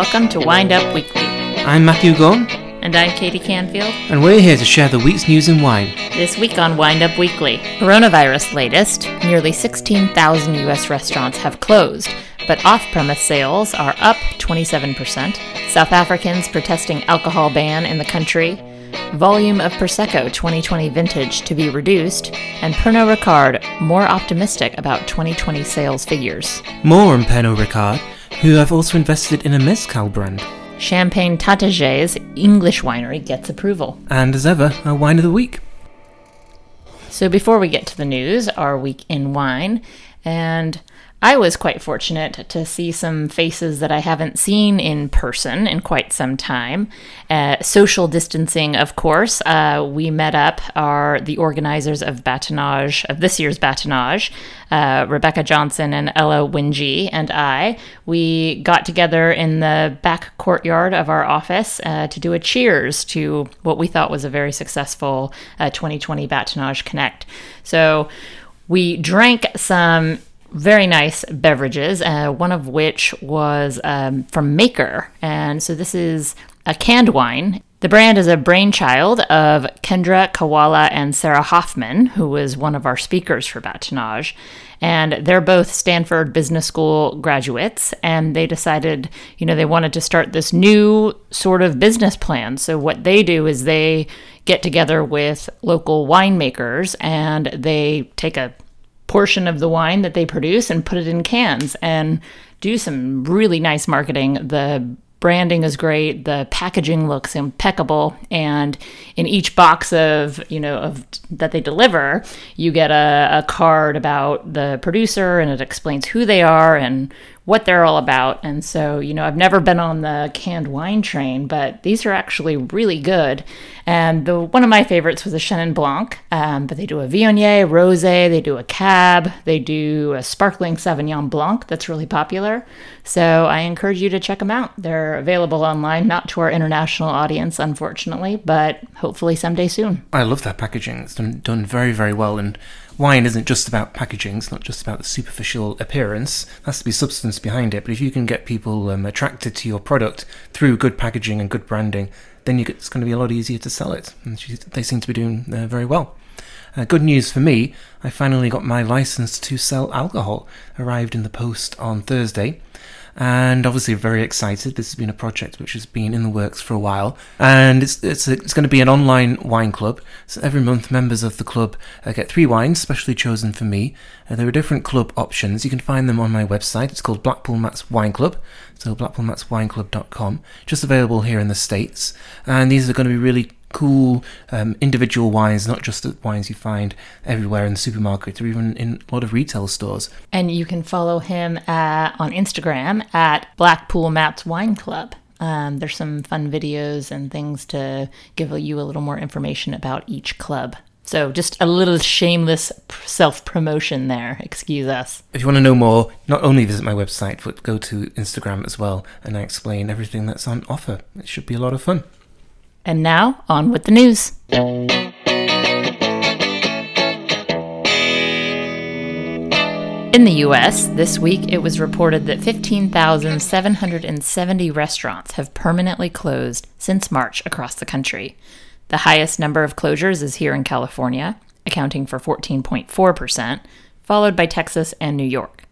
Welcome to Wind Up Weekly. I'm Matthew Gunn, And I'm Katie Canfield. and we're here to share the week's news in wine. This week on Wind Up Weekly, coronavirus latest nearly 16,000 U.S. restaurants have closed, but off premise sales are up 27%. South Africans protesting alcohol ban in the country. Volume of Prosecco 2020 vintage to be reduced. And Pernod Ricard more optimistic about 2020 sales figures. More on Pernod Ricard, who have also invested in a mezcal brand. Champagne Taittinger's English winery gets approval. And as ever, our wine of the week. So before we get to the news, our week in wine, and I was quite fortunate to see some faces that I haven't seen in person in quite some time. Uh, social distancing, of course. Uh, we met up, are the organizers of Batonage, of this year's Batonage, uh, Rebecca Johnson and Ella Wingy and I. We got together in the back courtyard of our office uh, to do a cheers to what we thought was a very successful uh, 2020 Batonage Connect. So we drank some very nice beverages, uh, one of which was um, from Maker. And so this is a canned wine. The brand is a brainchild of Kendra Kawala and Sarah Hoffman, who was one of our speakers for Batonage. And they're both Stanford Business School graduates, and they decided, you know, they wanted to start this new sort of business plan. So, what they do is they get together with local winemakers and they take a portion of the wine that they produce and put it in cans and do some really nice marketing. The branding is great, the packaging looks impeccable, and in each box of, you know, of that they deliver, you get a, a card about the producer and it explains who they are and what they're all about. And so, you know, I've never been on the canned wine train, but these are actually really good. And the one of my favorites was a Chenin Blanc, um, but they do a Viognier, Rosé, they do a Cab, they do a sparkling Sauvignon Blanc that's really popular. So I encourage you to check them out. They're available online, not to our international audience, unfortunately, but hopefully someday soon. I love that packaging. It's done, done very, very well. And wine isn't just about packaging, it's not just about the superficial appearance. There has to be substance behind it. But if you can get people um, attracted to your product through good packaging and good branding, then get, it's going to be a lot easier to sell it. And they seem to be doing uh, very well. Uh, good news for me, I finally got my license to sell alcohol. Arrived in the post on Thursday. And obviously, very excited. This has been a project which has been in the works for a while, and it's it's, it's going to be an online wine club. So every month, members of the club uh, get three wines, specially chosen for me. Uh, there are different club options. You can find them on my website. It's called Blackpool Mats Wine Club. So blackpoolmatswineclub.com. Just available here in the states, and these are going to be really cool um, individual wines, not just the wines you find everywhere in the supermarket or even in a lot of retail stores. And you can follow him uh, on Instagram at Blackpool Mats Wine Club. Um, there's some fun videos and things to give you a little more information about each club. So just a little shameless self promotion there. Excuse us. If you want to know more, not only visit my website, but go to Instagram as well, and I explain everything that's on offer. It should be a lot of fun. And now, on with the news. In the US, this week it was reported that 15,770 restaurants have permanently closed since March across the country. The highest number of closures is here in California, accounting for 14.4%, followed by Texas and New York.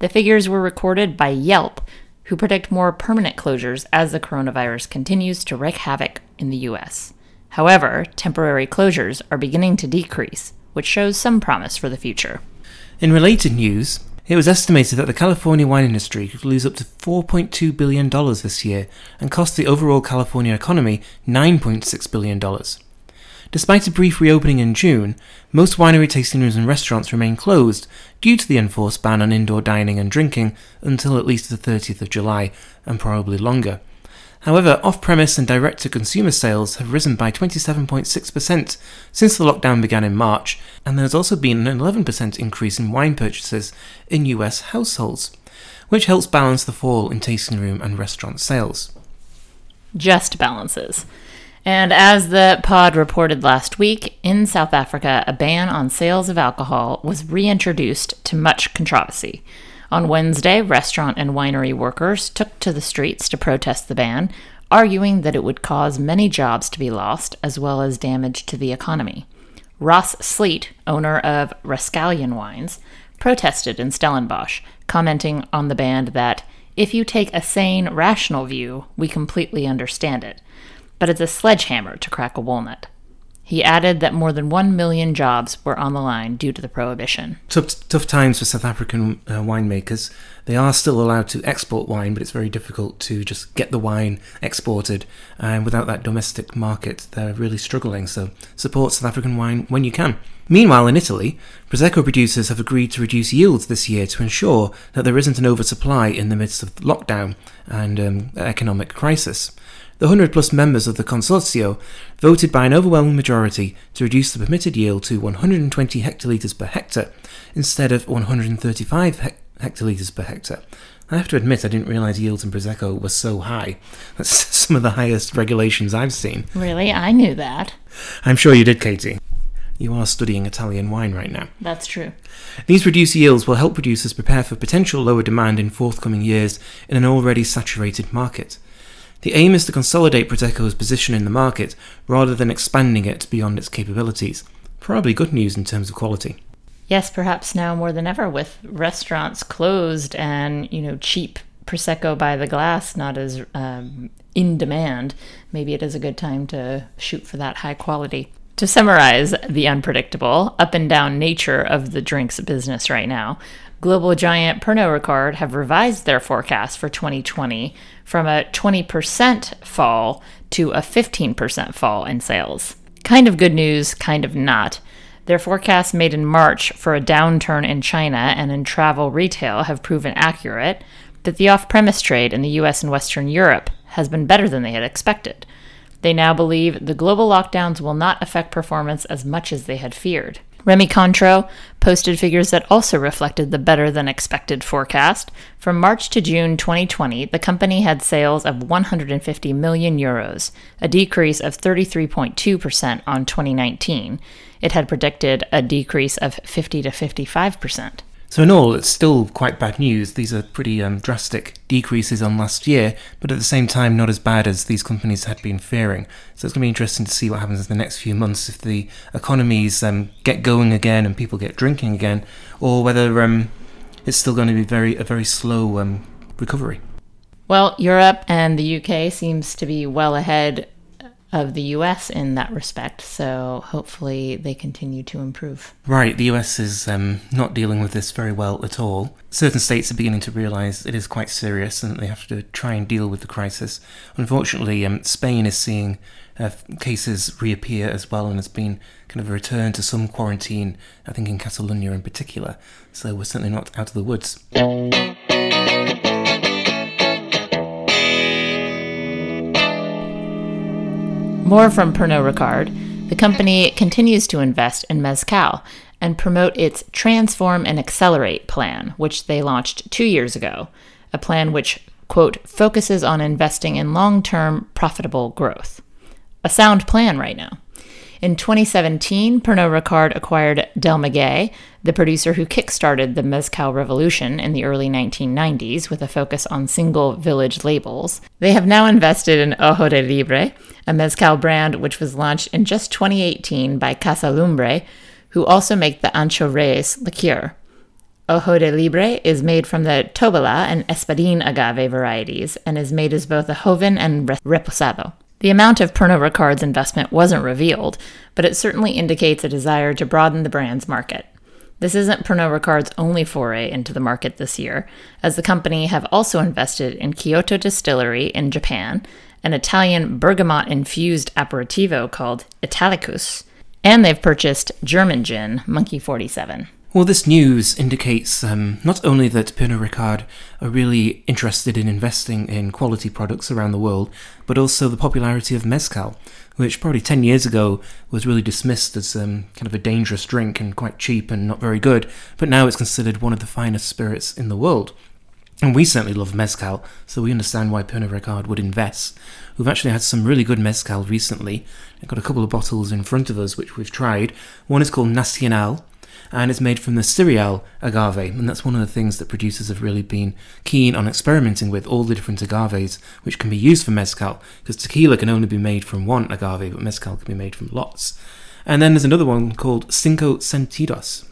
The figures were recorded by Yelp, who predict more permanent closures as the coronavirus continues to wreak havoc in the US. However, temporary closures are beginning to decrease, which shows some promise for the future. In related news, it was estimated that the California wine industry could lose up to $4.2 billion this year and cost the overall California economy $9.6 billion. Despite a brief reopening in June, most winery tasting rooms and restaurants remain closed due to the enforced ban on indoor dining and drinking until at least the 30th of July, and probably longer. However, off premise and direct to consumer sales have risen by 27.6% since the lockdown began in March, and there has also been an 11% increase in wine purchases in US households, which helps balance the fall in tasting room and restaurant sales. Just balances. And as the pod reported last week, in South Africa, a ban on sales of alcohol was reintroduced to much controversy. On Wednesday, restaurant and winery workers took to the streets to protest the ban, arguing that it would cause many jobs to be lost as well as damage to the economy. Ross Sleet, owner of Rascallion Wines, protested in Stellenbosch, commenting on the ban that if you take a sane, rational view, we completely understand it, but it's a sledgehammer to crack a walnut. He added that more than 1 million jobs were on the line due to the prohibition. Tough, tough times for South African uh, winemakers. They are still allowed to export wine, but it's very difficult to just get the wine exported. And without that domestic market, they're really struggling. So support South African wine when you can. Meanwhile, in Italy, Prosecco producers have agreed to reduce yields this year to ensure that there isn't an oversupply in the midst of lockdown and um, economic crisis. The 100 plus members of the Consorzio voted by an overwhelming majority to reduce the permitted yield to 120 hectolitres per hectare instead of 135 he- hectolitres per hectare. I have to admit, I didn't realise yields in Prosecco were so high. That's some of the highest regulations I've seen. Really? I knew that. I'm sure you did, Katie. You are studying Italian wine right now. That's true. These reduced yields will help producers prepare for potential lower demand in forthcoming years in an already saturated market. The aim is to consolidate Prosecco's position in the market rather than expanding it beyond its capabilities. Probably good news in terms of quality. Yes, perhaps now more than ever with restaurants closed and, you know, cheap Prosecco by the glass not as um, in demand, maybe it is a good time to shoot for that high quality. To summarize the unpredictable, up and down nature of the drinks business right now, global giant Pernod Ricard have revised their forecast for 2020 from a 20% fall to a 15% fall in sales. Kind of good news, kind of not. Their forecasts made in March for a downturn in China and in travel retail have proven accurate, that the off premise trade in the US and Western Europe has been better than they had expected. They now believe the global lockdowns will not affect performance as much as they had feared. Remy Cointreau posted figures that also reflected the better than expected forecast. From March to June 2020, the company had sales of 150 million euros, a decrease of 33.2% on 2019. It had predicted a decrease of 50 to 55%. So, in all, it's still quite bad news. These are pretty um, drastic decreases on last year, but at the same time, not as bad as these companies had been fearing. So, it's going to be interesting to see what happens in the next few months if the economies um, get going again and people get drinking again, or whether um, it's still going to be very a very slow um, recovery. Well, Europe and the UK seems to be well ahead of the US in that respect. So hopefully they continue to improve. Right, the US is um, not dealing with this very well at all. Certain states are beginning to realise it is quite serious and they have to try and deal with the crisis. Unfortunately, um, Spain is seeing uh, cases reappear as well and has been kind of a return to some quarantine, I think in Catalonia in particular. So we're certainly not out of the woods. More from Pernod Ricard. The company continues to invest in Mezcal and promote its Transform and Accelerate plan, which they launched two years ago. A plan which, quote, focuses on investing in long term profitable growth. A sound plan right now. In 2017, Pernod Ricard acquired Del Maguey, the producer who kickstarted the Mezcal revolution in the early 1990s with a focus on single village labels. They have now invested in Ojo de Tigre, a Mezcal brand which was launched in just 2018 by Casa Lumbre, who also make the Ancho Reyes liqueur. Ojo de Tigre is made from the Tobala and Espadin agave varieties and is made as both a Joven and Reposado. The amount of Pernod Ricard's investment wasn't revealed, but it certainly indicates a desire to broaden the brand's market. This isn't Pernod Ricard's only foray into the market this year, as the company have also invested in Kyoto Distillery in Japan, an Italian bergamot infused aperitivo called Italicus, and they've purchased German gin Monkey 47. Well, this news indicates um, not only that Pernod Ricard are really interested in investing in quality products around the world, but also the popularity of mezcal, which probably 10 years ago was really dismissed as um, kind of a dangerous drink and quite cheap and not very good, but now it's considered one of the finest spirits in the world. And we certainly love mezcal, so we understand why Pernod Ricard would invest. We've actually had some really good mezcal recently. I've got a couple of bottles in front of us which we've tried. One is called Nacional, and it's made from the cereal agave, and that's one of the things that producers have really been keen on experimenting with all the different agaves which can be used for mezcal, because tequila can only be made from one agave, but mezcal can be made from lots. And then there's another one called Cinco Sentidos.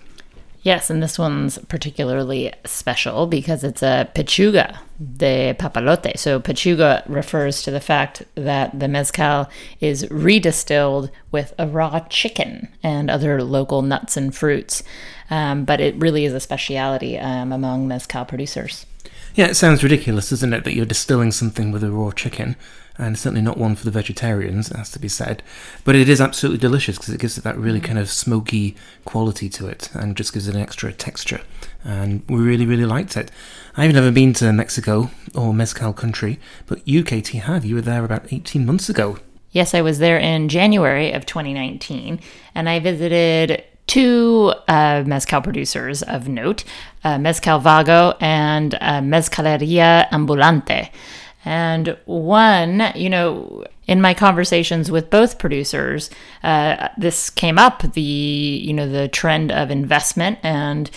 Yes, and this one's particularly special because it's a pechuga de papalote. So, pechuga refers to the fact that the mezcal is redistilled with a raw chicken and other local nuts and fruits. Um, but it really is a speciality um, among mezcal producers. Yeah, it sounds ridiculous, doesn't it, that you're distilling something with a raw chicken? And certainly not one for the vegetarians, it has to be said. But it is absolutely delicious because it gives it that really kind of smoky quality to it and just gives it an extra texture. And we really, really liked it. I've never been to Mexico or Mezcal country, but you, Katie, have. You were there about 18 months ago. Yes, I was there in January of 2019, and I visited two uh, mezcal producers of note uh, Mezcal Vago and uh, Mezcaleria Ambulante. And one, you know, in my conversations with both producers, uh, this came up the, you know, the trend of investment and,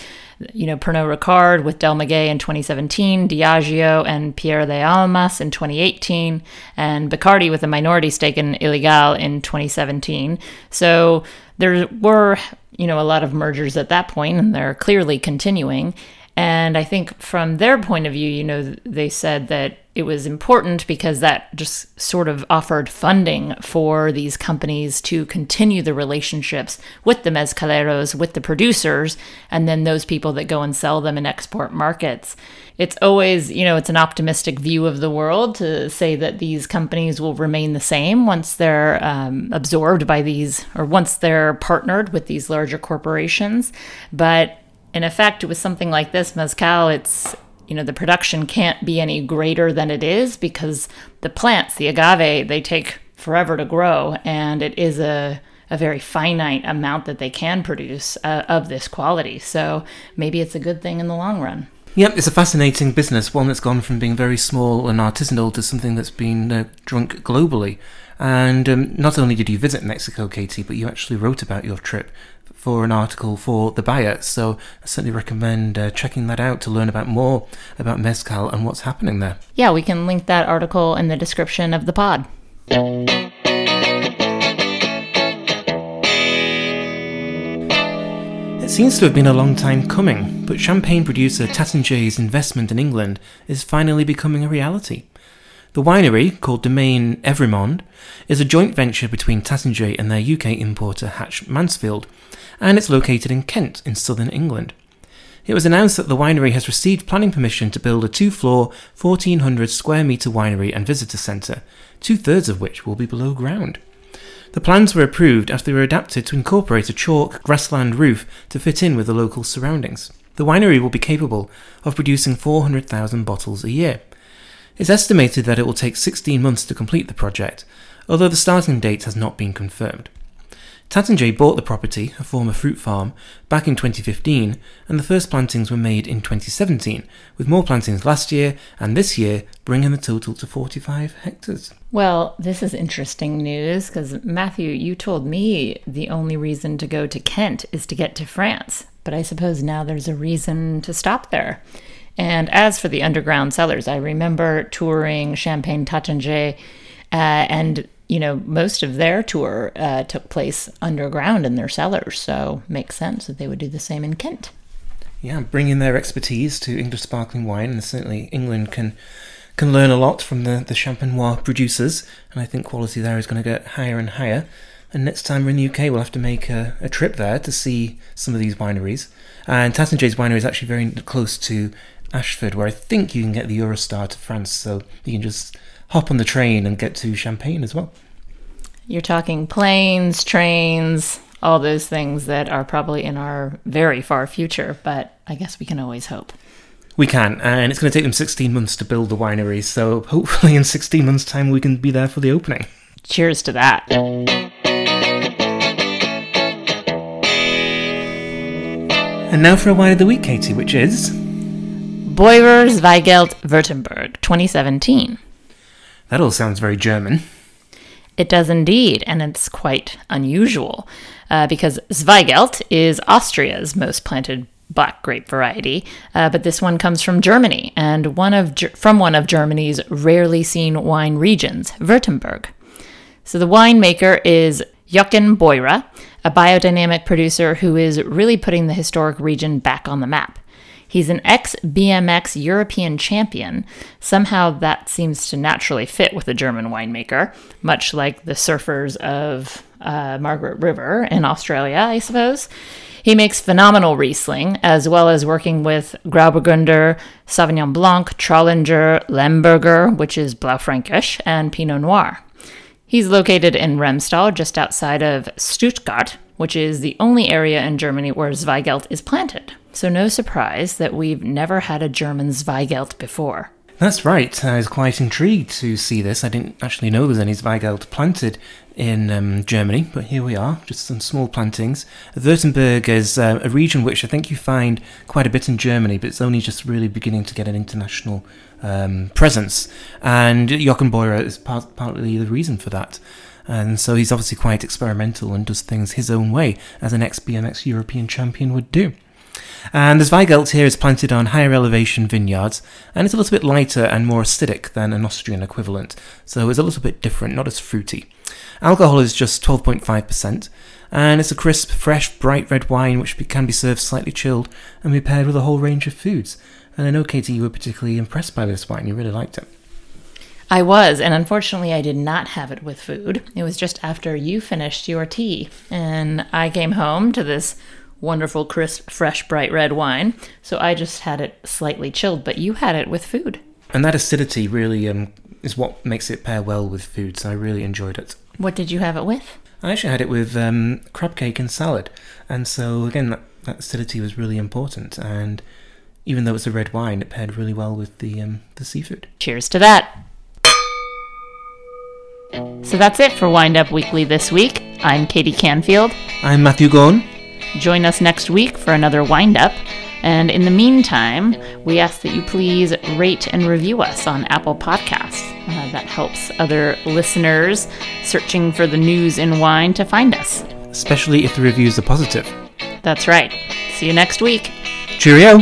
you know, Pernod Ricard with Del Maguey in 2017, Diageo and Pierde Almas in 2018, and Bacardi with a minority stake in Ilegal in 2017. So there were, you know, a lot of mergers at that point, and they're clearly continuing. And I think from their point of view, you know, they said that it was important because that just sort of offered funding for these companies to continue the relationships with the mezcaleros, with the producers, and then those people that go and sell them in export markets. It's always, you know, it's an optimistic view of the world to say that these companies will remain the same once they're um, absorbed by these, or once they're partnered with these larger corporations. But in effect, with something like this, mezcal, it's you know the production can't be any greater than it is because the plants the agave they take forever to grow and it is a a very finite amount that they can produce uh, of this quality so maybe it's a good thing in the long run Yep, it's a fascinating business, one that's gone from being very small and artisanal to something that's been uh, drunk globally. And um, not only did you visit Mexico, Katie, but you actually wrote about your trip for an article for the buyer. So I certainly recommend uh, checking that out to learn about more about mezcal and what's happening there. Yeah, we can link that article in the description of the pod. It seems to have been a long time coming, but champagne producer Taittinger's investment in England is finally becoming a reality. The winery, called Domaine Evrémonde, is a joint venture between Taittinger and their UK importer Hatch Mansfield, and it's located in Kent, in southern England. It was announced that the winery has received planning permission to build a two floor, 1400 square metre winery and visitor centre, two thirds of which will be below ground. The plans were approved after they were adapted to incorporate a chalk grassland roof to fit in with the local surroundings. The winery will be capable of producing 400,000 bottles a year. It's estimated that it will take 16 months to complete the project, although the starting date has not been confirmed. Taittinger bought the property, a former fruit farm, back in 2015, and the first plantings were made in 2017, with more plantings last year and this year bringing the total to 45 hectares. Well, this is interesting news because Matthew, you told me the only reason to go to Kent is to get to France, but I suppose now there's a reason to stop there. And as for the underground cellars, I remember touring Champagne Taittinger, uh, and you know, most of their tour uh, took place underground in their cellars, so makes sense that they would do the same in Kent. Yeah, bringing their expertise to English sparkling wine, and certainly England can can learn a lot from the the Champenois producers, and I think quality there is going to get higher and higher. And next time we're in the UK, we'll have to make a, a trip there to see some of these wineries. And Taittinger's winery is actually very close to Ashford, where I think you can get the Eurostar to France, so you can just hop on the train and get to Champagne as well. You're talking planes, trains, all those things that are probably in our very far future, but I guess we can always hope. We can, and it's going to take them 16 months to build the winery, so hopefully in 16 months' time we can be there for the opening. Cheers to that. And now for a wine of the week, Katie, which is. Beurer Zweigelt Württemberg 2017. That all sounds very German. It does indeed, and it's quite unusual uh, because Zweigelt is Austria's most planted black grape variety, uh, but this one comes from Germany and one of from one of Germany's rarely seen wine regions, Württemberg. So the winemaker is Jochen Beurer, a biodynamic producer who is really putting the historic region back on the map. He's an ex BMX European champion. Somehow that seems to naturally fit with a German winemaker, much like the surfers of uh, Margaret River in Australia, I suppose. He makes phenomenal Riesling, as well as working with Grauburgunder, Sauvignon Blanc, Trollinger, Lemberger, which is Blaufränkisch, and Pinot Noir. He's located in Remstal, just outside of Stuttgart, which is the only area in Germany where Zweigelt is planted. So, no surprise that we've never had a German Zweigelt before. That's right. I was quite intrigued to see this. I didn't actually know there was any Zweigelt planted in um, Germany, but here we are, just some small plantings. Württemberg is uh, a region which I think you find quite a bit in Germany, but it's only just really beginning to get an international um, presence. And Jochen Beurer is part, partly the reason for that. And so he's obviously quite experimental and does things his own way, as an ex BMX European champion would do. And the Zweigelt here is planted on higher elevation vineyards, and it's a little bit lighter and more acidic than an Austrian equivalent, so it's a little bit different, not as fruity. Alcohol is just 12.5%, and it's a crisp, fresh, bright red wine which can be served slightly chilled and be paired with a whole range of foods. And I know, Katie, you were particularly impressed by this wine, you really liked it. I was, and unfortunately, I did not have it with food. It was just after you finished your tea, and I came home to this wonderful, crisp, fresh, bright red wine. So I just had it slightly chilled, but you had it with food. And that acidity really um, is what makes it pair well with food, so I really enjoyed it. What did you have it with? I actually had it with um, crab cake and salad, and so again, that, that acidity was really important. And even though it's a red wine, it paired really well with the um, the seafood. Cheers to that! So that's it for Wind Up Weekly this week. I'm Katie Canfield. I'm Matthew Gunn. Join us next week for another wind up. And in the meantime, we ask that you please rate and review us on Apple Podcasts. Uh, that helps other listeners searching for the news in wine to find us. Especially if the reviews are positive. That's right. See you next week. Cheerio.